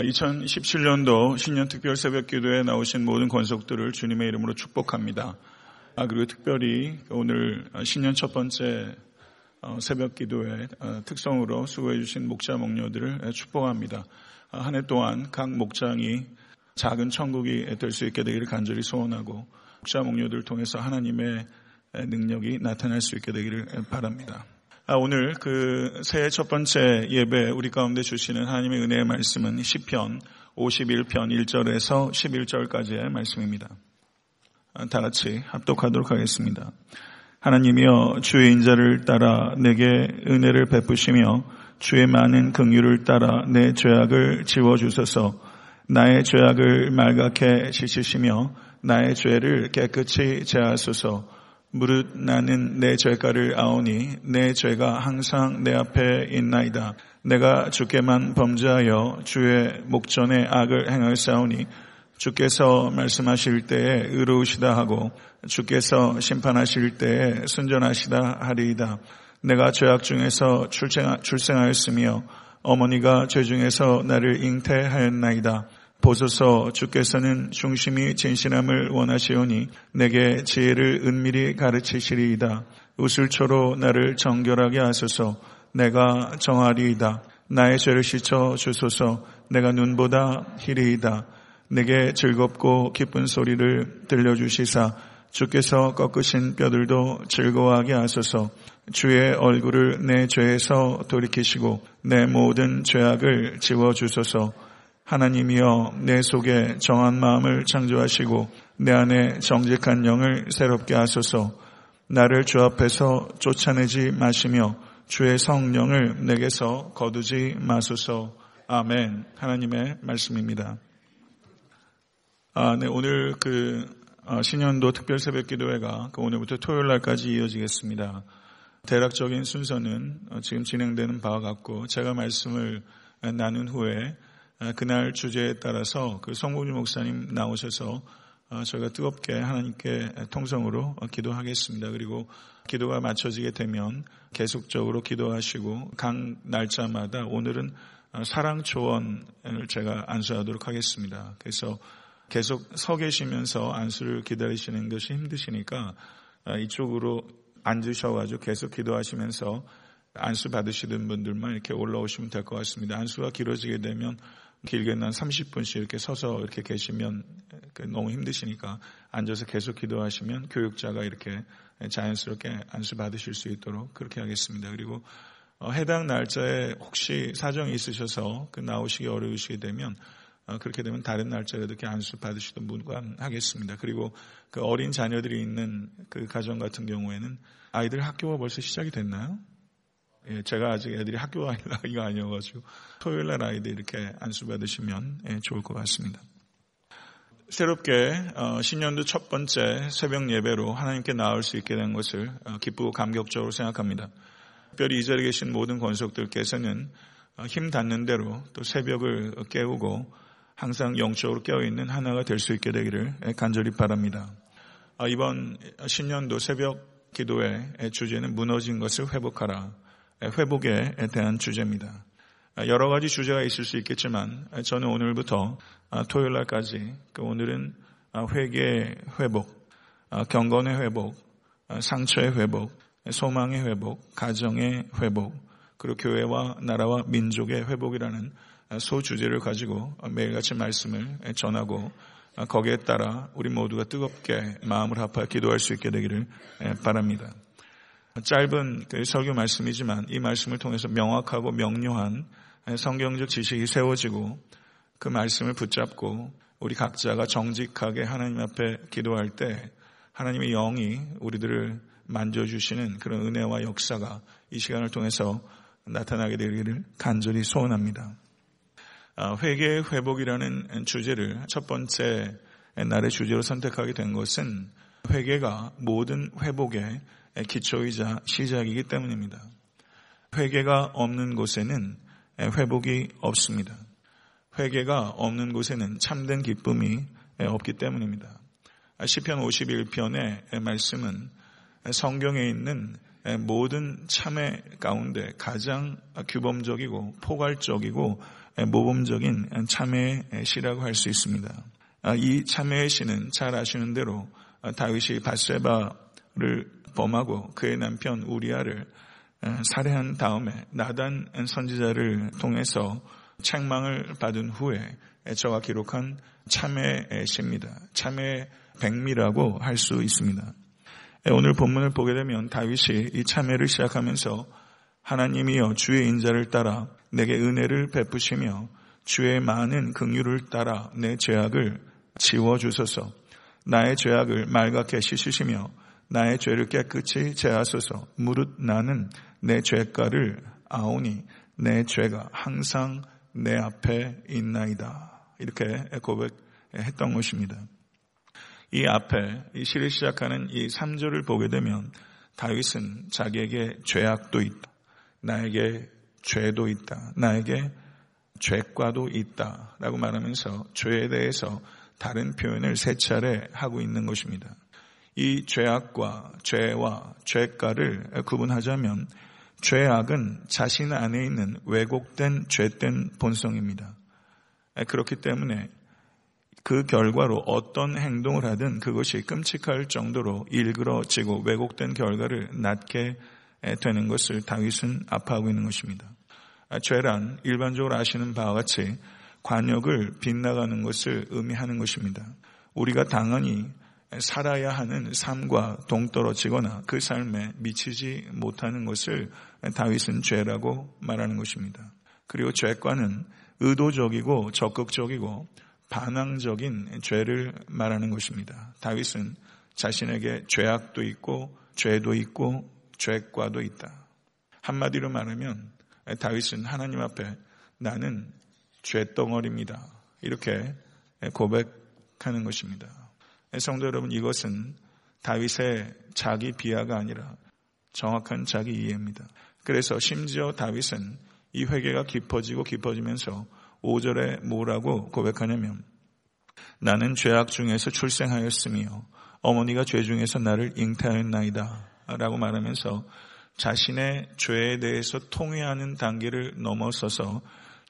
2017년도 신년 특별 새벽 기도에 나오신 모든 권속들을 주님의 이름으로 축복합니다. 아, 그리고 특별히 오늘 신년 첫 번째 어, 새벽 기도의 어, 특성으로 수고해 주신 목자 목녀들을 축복합니다. 아, 한해 동안 각 목장이 작은 천국이 될 수 있게 되기를 간절히 소원하고 목자 목녀들을 통해서 하나님의 능력이 나타날 수 있게 되기를 바랍니다. 아, 오늘 그 새해 첫 번째 예배 우리 가운데 주시는 하나님의 은혜의 말씀은 10편 51편 1절에서 11절까지의 말씀입니다. 아, 다 같이 합독하도록 하겠습니다. 하나님이여 주의 인자를 따라 내게 은혜를 베푸시며 주의 많은 긍휼을 따라 내 죄악을 지워 주소서. 나의 죄악을 말갛게 씻으시며 나의 죄를 깨끗이 제하소서. 무릇 나는 내 죄가를 아오니 내 죄가 항상 내 앞에 있나이다. 내가 주께만 범죄하여 주의 목전에 악을 행할사오니 주께서 말씀하실 때에 의로우시다 하고 주께서 심판하실 때에 순전하시다 하리이다. 내가 죄악 중에서 출생하였으며 어머니가 죄 중에서 나를 잉태하였나이다. 보소서 주께서는 중심이 진실함을 원하시오니 내게 지혜를 은밀히 가르치시리이다. 우슬초로 나를 정결하게 하소서 내가 정하리이다. 나의 죄를 씻어 주소서 내가 눈보다 희리이다. 내게 즐겁고 기쁜 소리를 들려주시사 주께서 꺾으신 뼈들도 즐거워하게 하소서 주의 얼굴을 내 죄에서 돌이키시고 내 모든 죄악을 지워주소서 하나님이여 내 속에 정한 마음을 창조하시고 내 안에 정직한 영을 새롭게 하소서 나를 주 앞에서 쫓아내지 마시며 주의 성령을 내게서 거두지 마소서 아멘 하나님의 말씀입니다. 아, 네, 오늘 그 어, 신년도 특별 새벽 기도회가 그 오늘부터 토요일 날까지 이어지겠습니다. 대략적인 순서는 어, 지금 진행되는 바와 같고 제가 말씀을 나눈 후에 아, 그날 주제에 따라서 그 성모님 목사님 나오셔서 아, 저희가 뜨겁게 하나님께 통성으로 기도하겠습니다. 그리고 기도가 맞춰지게 되면 계속적으로 기도하시고 각 날짜마다 오늘은 사랑 초원을 제가 안수하도록 하겠습니다. 그래서 계속 서 계시면서 안수를 기다리시는 것이 힘드시니까 아, 이쪽으로 앉으셔가지고 계속 기도하시면서 안수 받으시는 분들만 이렇게 올라오시면 될 것 같습니다. 안수가 길어지게 되면 길게는 한 30분씩 이렇게 서서 이렇게 계시면 그 너무 힘드시니까 앉아서 계속 기도하시면 교육자가 이렇게 자연스럽게 안수 받으실 수 있도록 그렇게 하겠습니다. 그리고 어, 해당 날짜에 혹시 사정이 있으셔서 그 나오시기 어려우시게 되면 어, 그렇게 되면 다른 날짜에도 이렇게 안수 받으시던 무관하겠습니다. 그리고 그 어린 자녀들이 있는 그 가정 같은 경우에는 아이들 학교가 벌써 시작이 됐나요? 예, 제가 아직 애들이 학교 갈 나이가 아니어가지고 토요일 날 아이들 이렇게 안수 받으시면 예, 좋을 것 같습니다. 새롭게 어, 신년도 첫 번째 새벽 예배로 하나님께 나올 수 있게 된 것을 어, 기쁘고 감격적으로 생각합니다. 특별히 이 자리에 계신 모든 권속들께서는 어, 힘 닿는 대로 또 새벽을 깨우고 항상 영적으로 깨어있는 하나가 될 수 있게 되기를 간절히 바랍니다. 이번 신년도 새벽 기도의 주제는 무너진 것을 회복하라. 회복에 대한 주제입니다. 여러 가지 주제가 있을 수 있겠지만 저는 오늘부터 토요일 날까지 그 오늘은 회개의 회복, 경건의 회복, 상처의 회복, 소망의 회복, 가정의 회복, 그리고 교회와 나라와 민족의 회복이라는 소주제를 가지고 매일같이 말씀을 전하고 거기에 따라 우리 모두가 뜨겁게 마음을 합하여 기도할 수 있게 되기를 바랍니다. 짧은 그 설교 말씀이지만 이 말씀을 통해서 명확하고 명료한 성경적 지식이 세워지고 그 말씀을 붙잡고 우리 각자가 정직하게 하나님 앞에 기도할 때 하나님의 영이 우리들을 만져주시는 그런 은혜와 역사가 이 시간을 통해서 나타나게 되기를 간절히 소원합니다. 아, 회개의 회복이라는 주제를 첫 번째 날의 주제로 선택하게 된 것은 회개가 모든 회복의 기초이자 시작이기 때문입니다. 회개가 없는 곳에는 회복이 없습니다. 회개가 없는 곳에는 참된 기쁨이 없기 때문입니다. 시편 51편의 말씀은 성경에 있는 모든 참회 가운데 가장 규범적이고 포괄적이고 모범적인 참회의 시라고 할 수 있습니다. 아, 이 참회의 시는 잘 아시는 대로 다윗이 바세바를 범하고 그의 남편 우리아를 살해한 다음에 나단 선지자를 통해서 책망을 받은 후에 저가 기록한 참회의 시입니다. 참회 백미라고 할 수 있습니다. 오늘 본문을 보게 되면 다윗이 이 참회를 시작하면서 하나님이여 주의 인자를 따라 내게 은혜를 베푸시며 주의 많은 긍휼을 따라 내 죄악을 지워 주소서. 나의 죄악을 말갛게 씻으시며 나의 죄를 깨끗이 제하소서. 무릇 나는 내 죄가를 아오니 내 죄가 항상 내 앞에 있나이다. 이렇게 고백했던 것입니다. 이 앞에 이 시를 시작하는 이 3절을 보게 되면 다윗은 자기에게 죄악도 있다. 나에게 죄도 있다. 나에게 죄과도 있다. 라고 말하면서 죄에 대해서 다른 표현을 세 차례 하고 있는 것입니다. 이 죄악과 죄와 죄가를 구분하자면 죄악은 자신 안에 있는 왜곡된 죄된 본성입니다. 그렇기 때문에 그 결과로 어떤 행동을 하든 그것이 끔찍할 정도로 일그러지고 왜곡된 결과를 낳게 되는 것을 다윗은 아파하고 있는 것입니다. 아, 죄란 일반적으로 아시는 바와 같이 관역을 빗나가는 것을 의미하는 것입니다. 우리가 당연히 살아야 하는 삶과 동떨어지거나 그 삶에 미치지 못하는 것을 다윗은 죄라고 말하는 것입니다. 그리고 죄과는 의도적이고 적극적이고 반항적인 죄를 말하는 것입니다. 다윗은 자신에게 죄악도 있고 죄도 있고 죄과도 있다. 한마디로 말하면 다윗은 하나님 앞에 나는 죄덩어리입니다. 이렇게 고백하는 것입니다. 성도 여러분 이것은 다윗의 자기 비하가 아니라 정확한 자기 이해입니다. 그래서 심지어 다윗은 이 회개가 깊어지고 깊어지면서 5절에 뭐라고 고백하냐면 나는 죄악 중에서 출생하였으며 어머니가 죄 중에서 나를 잉태하였나이다. 라고 말하면서 자신의 죄에 대해서 통회하는 단계를 넘어서서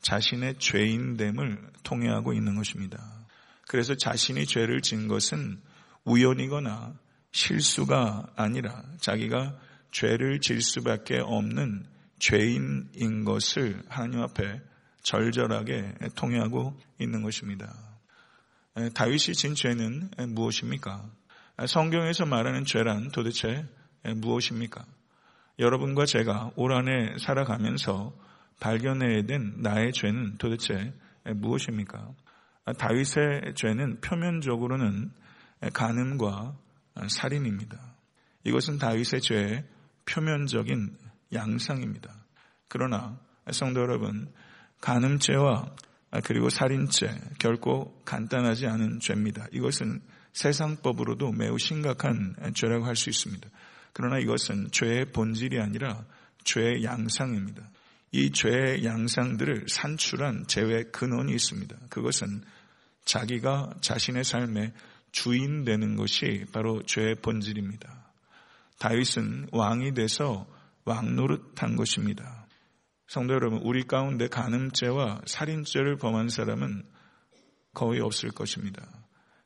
자신의 죄인됨을 통회하고 있는 것입니다. 그래서 자신이 죄를 진 것은 우연이거나 실수가 아니라 자기가 죄를 질 수밖에 없는 죄인인 것을 하나님 앞에 절절하게 통회하고 있는 것입니다. 다윗이 진 죄는 무엇입니까? 성경에서 말하는 죄란 도대체 무엇입니까? 여러분과 제가 올 한해 살아가면서 발견해야 된 나의 죄는 도대체 무엇입니까? 다윗의 죄는 표면적으로는 간음과 살인입니다. 이것은 다윗의 죄의 표면적인 양상입니다. 그러나 성도 여러분, 간음죄와 그리고 살인죄 결코 간단하지 않은 죄입니다. 이것은 세상법으로도 매우 심각한 죄라고 할 수 있습니다. 그러나 이것은 죄의 본질이 아니라 죄의 양상입니다. 이 죄의 양상들을 산출한 죄의 근원이 있습니다. 그것은 자기가 자신의 삶의 주인 되는 것이 바로 죄의 본질입니다. 다윗은 왕이 돼서 왕 노릇한 것입니다. 성도 여러분, 우리 가운데 간음죄와 살인죄를 범한 사람은 거의 없을 것입니다.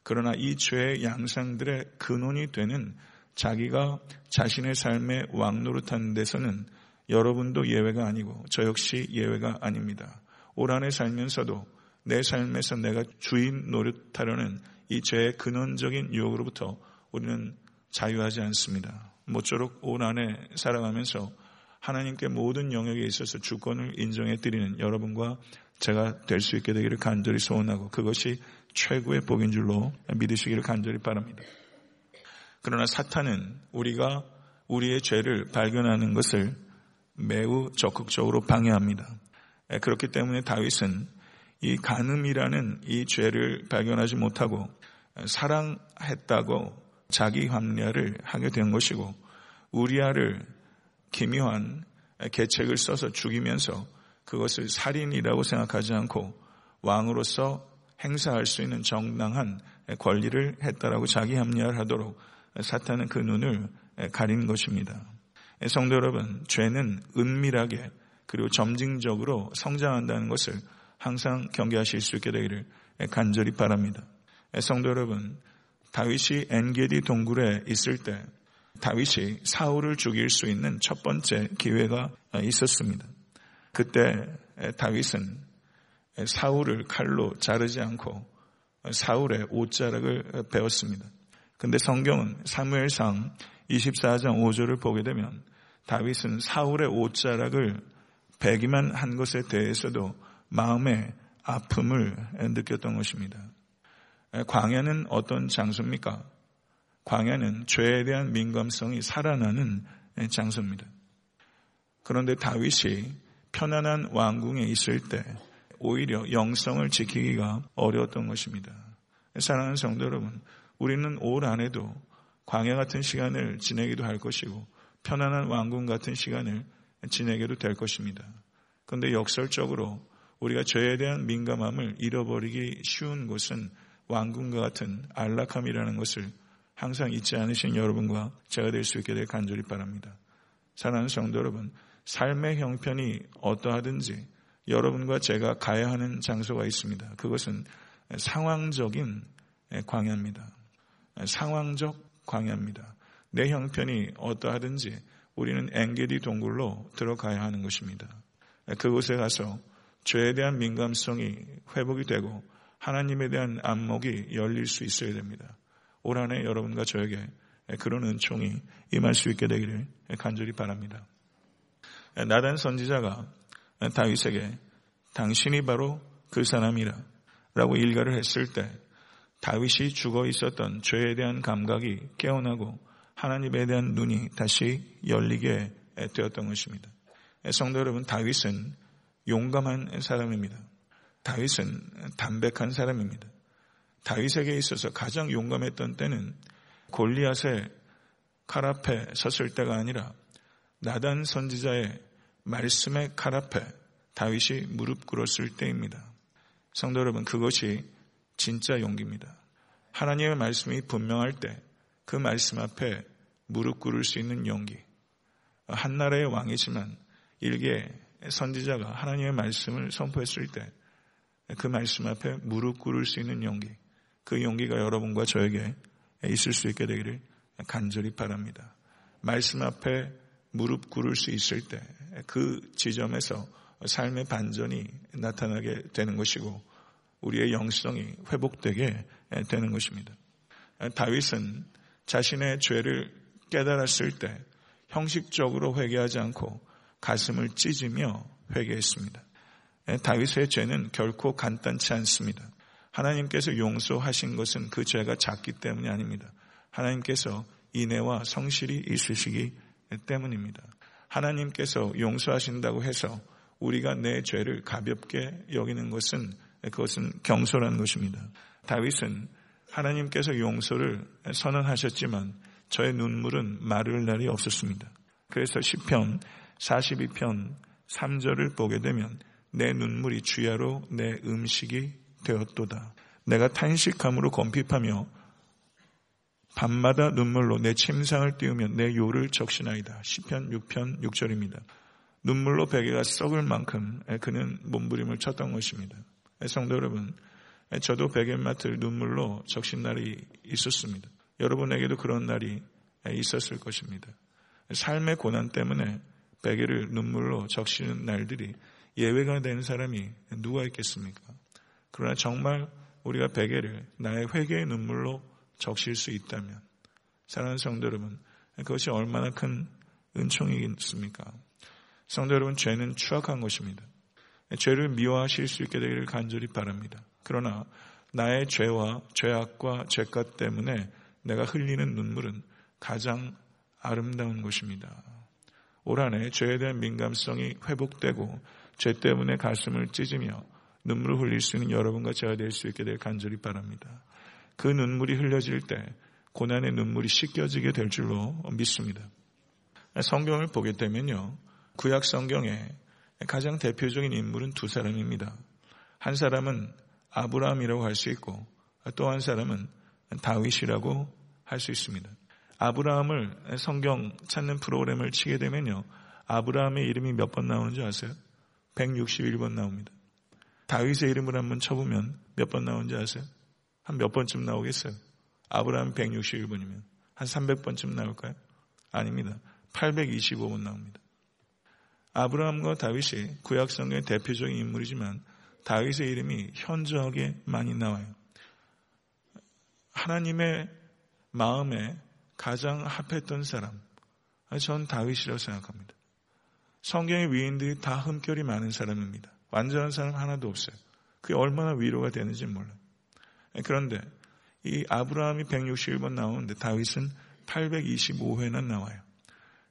그러나 이 죄의 양상들의 근원이 되는 자기가 자신의 삶의 왕노릇하는 데서는 여러분도 예외가 아니고 저 역시 예외가 아닙니다. 올 한해 살면서도 내 삶에서 내가 주인 노릇하려는 이 죄의 근원적인 유혹으로부터 우리는 자유하지 않습니다. 모쪼록 올 한해 살아가면서 하나님께 모든 영역에 있어서 주권을 인정해 드리는 여러분과 제가 될 수 있게 되기를 간절히 소원하고 그것이 최고의 복인 줄로 믿으시기를 간절히 바랍니다. 그러나 사탄은 우리가 우리의 죄를 발견하는 것을 매우 적극적으로 방해합니다. 그렇기 때문에 다윗은 이 간음이라는 이 죄를 발견하지 못하고 사랑했다고 자기 합리화를 하게 된 것이고 우리아를 기묘한 계책을 써서 죽이면서 그것을 살인이라고 생각하지 않고 왕으로서 행사할 수 있는 정당한 권리를 했다라고 자기 합리화를 하도록 사탄은 그 눈을 가린 것입니다. 성도 여러분, 죄는 은밀하게 그리고 점진적으로 성장한다는 것을 항상 경계하실 수 있게 되기를 간절히 바랍니다. 성도 여러분, 다윗이 엔게디 동굴에 있을 때 다윗이 사울을 죽일 수 있는 첫 번째 기회가 있었습니다. 그때 다윗은 사울을 칼로 자르지 않고 사울의 옷자락을 베었습니다. 근데 성경은 사무엘상 24장 5절을 보게 되면 다윗은 사울의 옷자락을 베기만 한 것에 대해서도 마음의 아픔을 느꼈던 것입니다. 광야는 어떤 장소입니까? 광야는 죄에 대한 민감성이 살아나는 장소입니다. 그런데 다윗이 편안한 왕궁에 있을 때 오히려 영성을 지키기가 어려웠던 것입니다. 사랑하는 성도 여러분, 우리는 올 안에도 광야 같은 시간을 지내기도 할 것이고 편안한 왕궁 같은 시간을 지내게도 될 것입니다. 그런데 역설적으로 우리가 죄에 대한 민감함을 잃어버리기 쉬운 곳은 왕궁과 같은 안락함이라는 것을 항상 잊지 않으신 여러분과 제가 될 수 있게 될 간절히 바랍니다. 사랑하는 성도 여러분, 삶의 형편이 어떠하든지 여러분과 제가 가야 하는 장소가 있습니다. 그것은 상황적인 광야입니다. 상황적 광야입니다. 내 형편이 어떠하든지 우리는 엥게디 동굴로 들어가야 하는 것입니다. 그곳에 가서 죄에 대한 민감성이 회복이 되고 하나님에 대한 안목이 열릴 수 있어야 됩니다. 올 한해 여러분과 저에게 그런 은총이 임할 수 있게 되기를 간절히 바랍니다. 나단 선지자가 다윗에게 당신이 바로 그 사람이라 라고 일가를 했을 때 다윗이 죽어 있었던 죄에 대한 감각이 깨어나고 하나님에 대한 눈이 다시 열리게 되었던 것입니다. 성도 여러분, 다윗은 용감한 사람입니다. 다윗은 담백한 사람입니다. 다윗에게 있어서 가장 용감했던 때는 골리앗의 칼 앞에 섰을 때가 아니라 나단 선지자의 말씀의 칼 앞에 다윗이 무릎 꿇었을 때입니다. 성도 여러분, 그것이 진짜 용기입니다. 하나님의 말씀이 분명할 때 그 말씀 앞에 무릎 꿇을 수 있는 용기. 한 나라의 왕이지만 일개 선지자가 하나님의 말씀을 선포했을 때 그 말씀 앞에 무릎 꿇을 수 있는 용기. 그 용기가 여러분과 저에게 있을 수 있게 되기를 간절히 바랍니다. 말씀 앞에 무릎 꿇을 수 있을 때 그 지점에서 삶의 반전이 나타나게 되는 것이고 우리의 영성이 회복되게 되는 것입니다. 다윗은 자신의 죄를 깨달았을 때 형식적으로 회개하지 않고 가슴을 찢으며 회개했습니다. 다윗의 죄는 결코 간단치 않습니다. 하나님께서 용서하신 것은 그 죄가 작기 때문이 아닙니다. 하나님께서 인애와 성실이 있으시기 때문입니다. 하나님께서 용서하신다고 해서 우리가 내 죄를 가볍게 여기는 것은 그것은 경솔한 것입니다. 다윗은 하나님께서 용서를 선언하셨지만 저의 눈물은 마를 날이 없었습니다. 그래서 10편 42편 3절을 보게 되면 내 눈물이 주야로 내 음식이 되었도다. 내가 탄식함으로 검핍하며 밤마다 눈물로 내 침상을 띄우며 내 요를 적시나이다. 10편 6편 6절입니다. 눈물로 베개가 썩을 만큼 그는 몸부림을 쳤던 것입니다. 성도 여러분, 저도 베개맡을 눈물로 적신 날이 있었습니다. 여러분에게도 그런 날이 있었을 것입니다. 삶의 고난 때문에 베개를 눈물로 적시는 날들이 예외가 된 사람이 누가 있겠습니까? 그러나 정말 우리가 베개를 나의 회개의 눈물로 적실 수 있다면 사랑하는 성도 여러분 그것이 얼마나 큰 은총이겠습니까? 성도 여러분 죄는 추악한 것입니다. 죄를 미워하실 수 있게 되기를 간절히 바랍니다. 그러나 나의 죄와 죄악과 죄값 때문에 내가 흘리는 눈물은 가장 아름다운 것입니다. 올 한해 죄에 대한 민감성이 회복되고 죄 때문에 가슴을 찢으며 눈물을 흘릴 수 있는 여러분과 제가 될 수 있게 될 간절히 바랍니다. 그 눈물이 흘려질 때 고난의 눈물이 씻겨지게 될 줄로 믿습니다. 성경을 보게 되면요. 구약 성경에 가장 대표적인 인물은 두 사람입니다. 한 사람은 아브라함이라고 할 수 있고 또 한 사람은 다윗이라고 할 수 있습니다. 아브라함을 성경 찾는 프로그램을 치게 되면요. 아브라함의 이름이 몇 번 나오는지 아세요? 161번 나옵니다. 다윗의 이름을 한번 쳐보면 몇 번 나오는지 아세요? 한 몇 번쯤 나오겠어요? 아브라함 161번이면 한 300번쯤 나올까요? 아닙니다. 825번 나옵니다. 아브라함과 다윗이 구약성경의 대표적인 인물이지만 다윗의 이름이 현저하게 많이 나와요. 하나님의 마음에 가장 합했던 사람, 전 다윗이라고 생각합니다. 성경의 위인들이 다 흠결이 많은 사람입니다. 완전한 사람 하나도 없어요. 그게 얼마나 위로가 되는지 몰라요. 그런데 이 아브라함이 161번 나오는데 다윗은 825회나 나와요.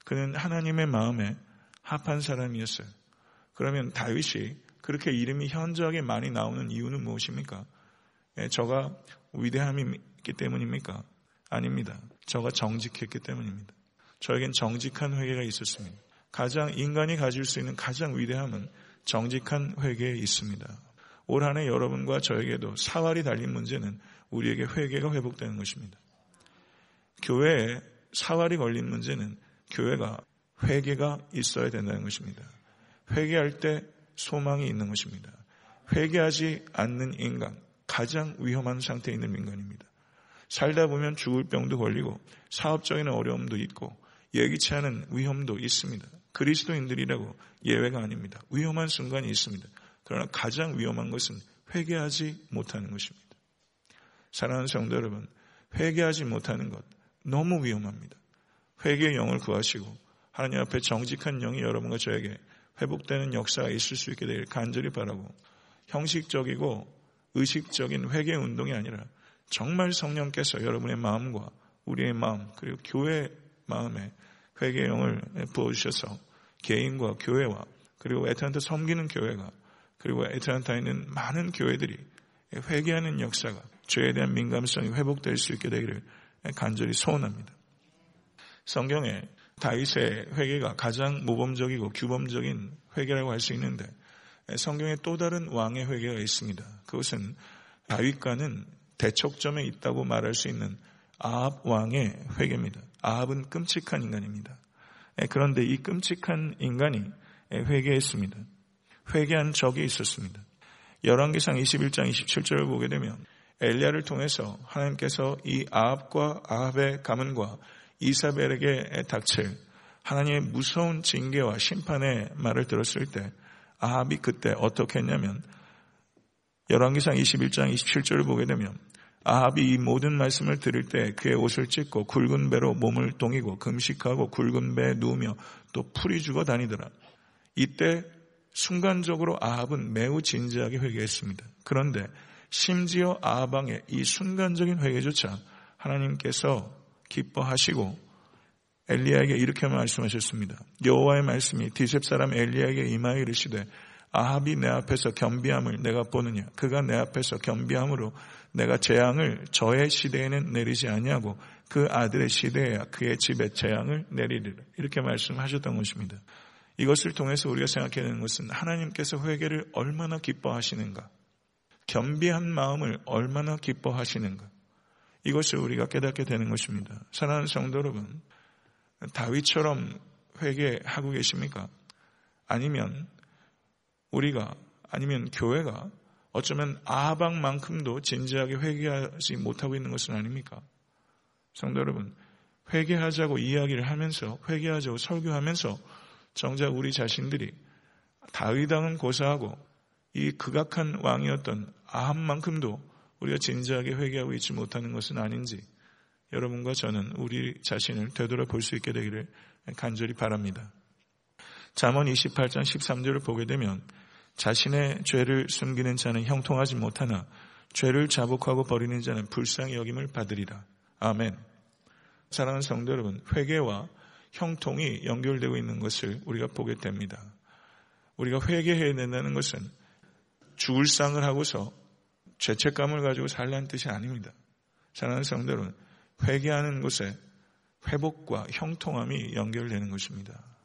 그는 하나님의 마음에 합한 사람이었어요. 그러면 다윗이 그렇게 이름이 현저하게 많이 나오는 이유는 무엇입니까? 예, 저가 위대함이 있기 때문입니까? 아닙니다. 저가 정직했기 때문입니다. 저에겐 정직한 회개가 있었습니다. 가장 인간이 가질 수 있는 가장 위대함은 정직한 회개에 있습니다. 올 한해 여러분과 저에게도 사활이 달린 문제는 우리에게 회개가 회복되는 것입니다. 교회에 사활이 걸린 문제는 교회가 회개가 있어야 된다는 것입니다. 회개할 때 소망이 있는 것입니다. 회개하지 않는 인간, 가장 위험한 상태에 있는 인간입니다. 살다 보면 죽을 병도 걸리고 사업적인 어려움도 있고 예기치 않은 위험도 있습니다. 그리스도인들이라고 예외가 아닙니다. 위험한 순간이 있습니다. 그러나 가장 위험한 것은 회개하지 못하는 것입니다. 사랑하는 성도 여러분, 회개하지 못하는 것 너무 위험합니다. 회개의 영을 구하시고 하나님 앞에 정직한 영이 여러분과 저에게 회복되는 역사가 있을 수 있게 되길 간절히 바라고 형식적이고 의식적인 회개 운동이 아니라 정말 성령께서 여러분의 마음과 우리의 마음 그리고 교회 마음에 회개의 영을 부어주셔서 개인과 교회와 그리고 에트란타 섬기는 교회가 그리고 에트란타에 있는 많은 교회들이 회개하는 역사가 죄에 대한 민감성이 회복될 수 있게 되기를 간절히 소원합니다. 성경에 다윗의 회개가 가장 모범적이고 규범적인 회개라고 할 수 있는데 성경에 또 다른 왕의 회개가 있습니다. 그것은 다윗과는 대척점에 있다고 말할 수 있는 아합 왕의 회개입니다. 아합은 끔찍한 인간입니다. 그런데 이 끔찍한 인간이 회개했습니다. 회개한 적이 있었습니다. 열왕기상 21장 27절을 보게 되면 엘리야를 통해서 하나님께서 이 아합과 아합의 가문과 이사벨에게 닥칠 하나님의 무서운 징계와 심판의 말을 들었을 때 아합이 그때 어떻게 했냐면 열왕기상 21장 27절을 보게 되면 아합이 이 모든 말씀을 들을 때 그의 옷을 찢고 굵은 배로 몸을 동이고 금식하고 굵은 배에 누우며 또 풀이 죽어 다니더라. 이때 순간적으로 아합은 매우 진지하게 회개했습니다. 그런데 심지어 아합왕의 이 순간적인 회개조차 하나님께서 기뻐하시고 엘리야에게 이렇게 말씀하셨습니다. 여호와의 말씀이 디셉 사람 엘리야에게 임하여 이르시되 아합이 내 앞에서 겸비함을 내가 보느냐 그가 내 앞에서 겸비함으로 내가 재앙을 저의 시대에는 내리지 아니하고 그 아들의 시대에야 그의 집에 재앙을 내리리라 이렇게 말씀하셨던 것입니다. 이것을 통해서 우리가 생각해야 되는 것은 하나님께서 회개를 얼마나 기뻐하시는가 겸비한 마음을 얼마나 기뻐하시는가 이것을 우리가 깨닫게 되는 것입니다. 사랑하는 성도 여러분 다윗처럼 회개하고 계십니까? 아니면 우리가 아니면 교회가 어쩌면 아방만큼도 진지하게 회개하지 못하고 있는 것은 아닙니까? 성도 여러분, 회개하자고 이야기를 하면서 회개하자고 설교하면서 정작 우리 자신들이 다윗왕은 고사하고 이 극악한 왕이었던 아합만큼도 우리가 진지하게 회개하고 있지 못하는 것은 아닌지 여러분과 저는 우리 자신을 되돌아볼 수 있게 되기를 간절히 바랍니다. 잠언 28장 13절을 보게 되면 자신의 죄를 숨기는 자는 형통하지 못하나 죄를 자복하고 버리는 자는 불쌍히 여김을 받으리라. 아멘. 사랑하는 성도 여러분, 회개와 형통이 연결되고 있는 것을 우리가 보게 됩니다. 우리가 회개해야 된다는 것은 죽을 상을 하고서 죄책감을 가지고 살라는 뜻이 아닙니다. 사랑하는 성도 여러분, 회개하는 곳에 회복과 형통함이 연결되는 것입니다.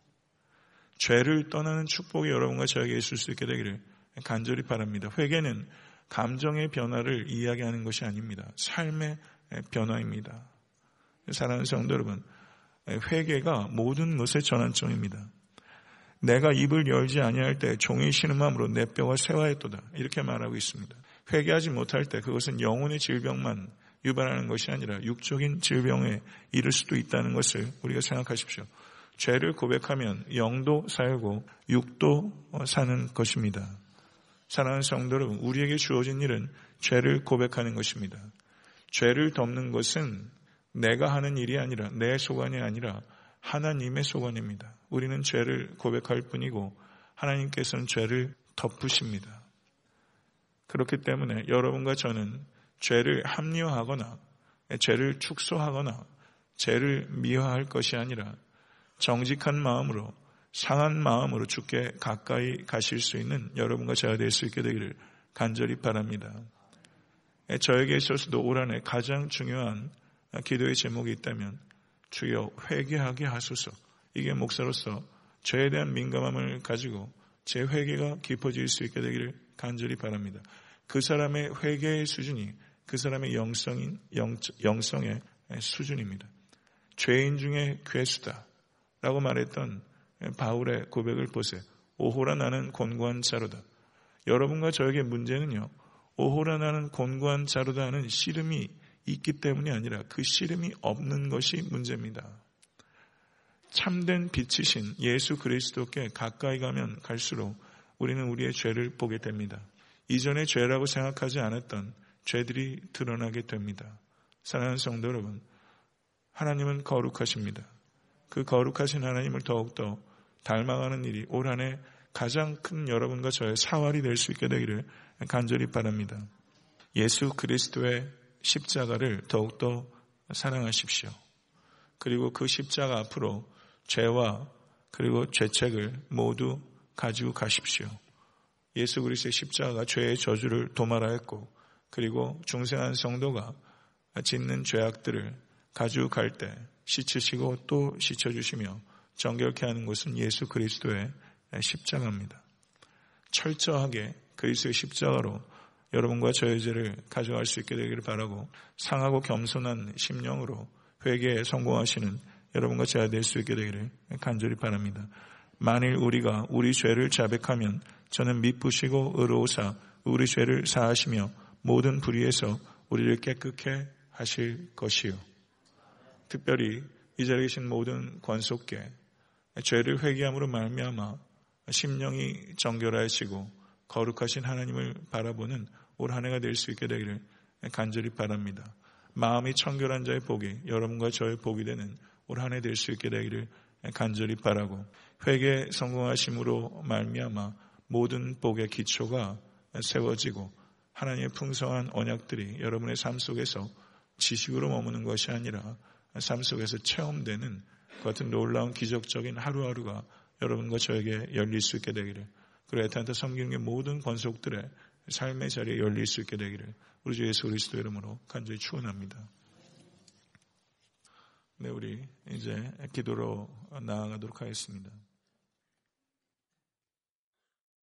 죄를 떠나는 축복이 여러분과 저에게 있을 수 있게 되기를 간절히 바랍니다. 회개는 감정의 변화를 이야기하는 것이 아닙니다. 삶의 변화입니다. 사랑하는 성도 여러분, 회개가 모든 것의 전환점입니다. 내가 입을 열지 아니할 때 종이 신음함으로 내 뼈가 세화했도다. 이렇게 말하고 있습니다. 회개하지 못할 때 그것은 영혼의 질병만 유발하는 것이 아니라 육적인 질병에 이를 수도 있다는 것을 우리가 생각하십시오. 죄를 고백하면 영도 살고 육도 사는 것입니다. 사랑하는 성도 여러분, 우리에게 주어진 일은 죄를 고백하는 것입니다. 죄를 덮는 것은 내가 하는 일이 아니라 내 소관이 아니라 하나님의 소관입니다. 우리는 죄를 고백할 뿐이고 하나님께서는 죄를 덮으십니다. 그렇기 때문에 여러분과 저는 죄를 합리화하거나 죄를 축소하거나 죄를 미화할 것이 아니라 정직한 마음으로 상한 마음으로 주께 가까이 가실 수 있는 여러분과 제가 될 수 있게 되기를 간절히 바랍니다. 저에게 있어서도 올 한해 가장 중요한 기도의 제목이 있다면 주여 회개하게 하소서. 이게 목사로서 죄에 대한 민감함을 가지고 제 회개가 깊어질 수 있게 되기를 간절히 바랍니다. 그 사람의 회개의 수준이 그 사람의 영성인 영, 영성의 수준입니다. 죄인 중에 괴수다. 라고 말했던 바울의 고백을 보세요. 오호라 나는 곤고한 자로다. 여러분과 저에게 문제는요. 오호라 나는 곤고한 자로다 하는 씨름이 있기 때문이 아니라 그 씨름이 없는 것이 문제입니다. 참된 빛이신 예수 그리스도께 가까이 가면 갈수록 우리는 우리의 죄를 보게 됩니다. 이전에 죄라고 생각하지 않았던 죄들이 드러나게 됩니다. 사랑하는 성도 여러분, 하나님은 거룩하십니다. 그 거룩하신 하나님을 더욱더 닮아가는 일이 올 한 해 가장 큰 여러분과 저의 사활이 될 수 있게 되기를 간절히 바랍니다. 예수 그리스도의 십자가를 더욱더 사랑하십시오. 그리고 그 십자가 앞으로 죄와 그리고 죄책을 모두 가지고 가십시오. 예수 그리스도의 십자가가 죄의 저주를 도말하였고 그리고 중생한 성도가 짓는 죄악들을 가지고 갈때 씻으시고 또 씻어주시며 정결케 하는 것은 예수 그리스도의 십자가입니다. 철저하게 그리스도의 십자가로 여러분과 저의 죄를 가져갈 수 있게 되기를 바라고 상하고 겸손한 심령으로 회개에 성공하시는 여러분과 제가 될 수 있게 되기를 간절히 바랍니다. 만일 우리가 우리 죄를 자백하면 저는 미쁘시고 의로우사 우리 죄를 사하시며 모든 불의에서 우리를 깨끗해 하실 것이요. 특별히 이 자리에 계신 모든 권속께 죄를 회개함으로 말미암아 심령이 정결하시고 거룩하신 하나님을 바라보는 올 한 해가 될 수 있게 되기를 간절히 바랍니다. 마음이 청결한 자의 복이 여러분과 저의 복이 되는 올 한 해 될 수 있게 되기를 간절히 바라고 회개 성공하심으로 말미암아 모든 복의 기초가 세워지고 하나님의 풍성한 언약들이 여러분의 삶 속에서 지식으로 머무는 것이 아니라 삶 속에서 체험되는 그 같은 놀라운 기적적인 하루하루가 여러분과 저에게 열릴 수 있게 되기를 그리고 에탄타 섬기는 모든 권속들의 삶의 자리에 열릴 수 있게 되기를 우리 주 예수 그리스도 이름으로 간절히 축원합니다. 네, 우리 이제 기도로 나아가도록 하겠습니다.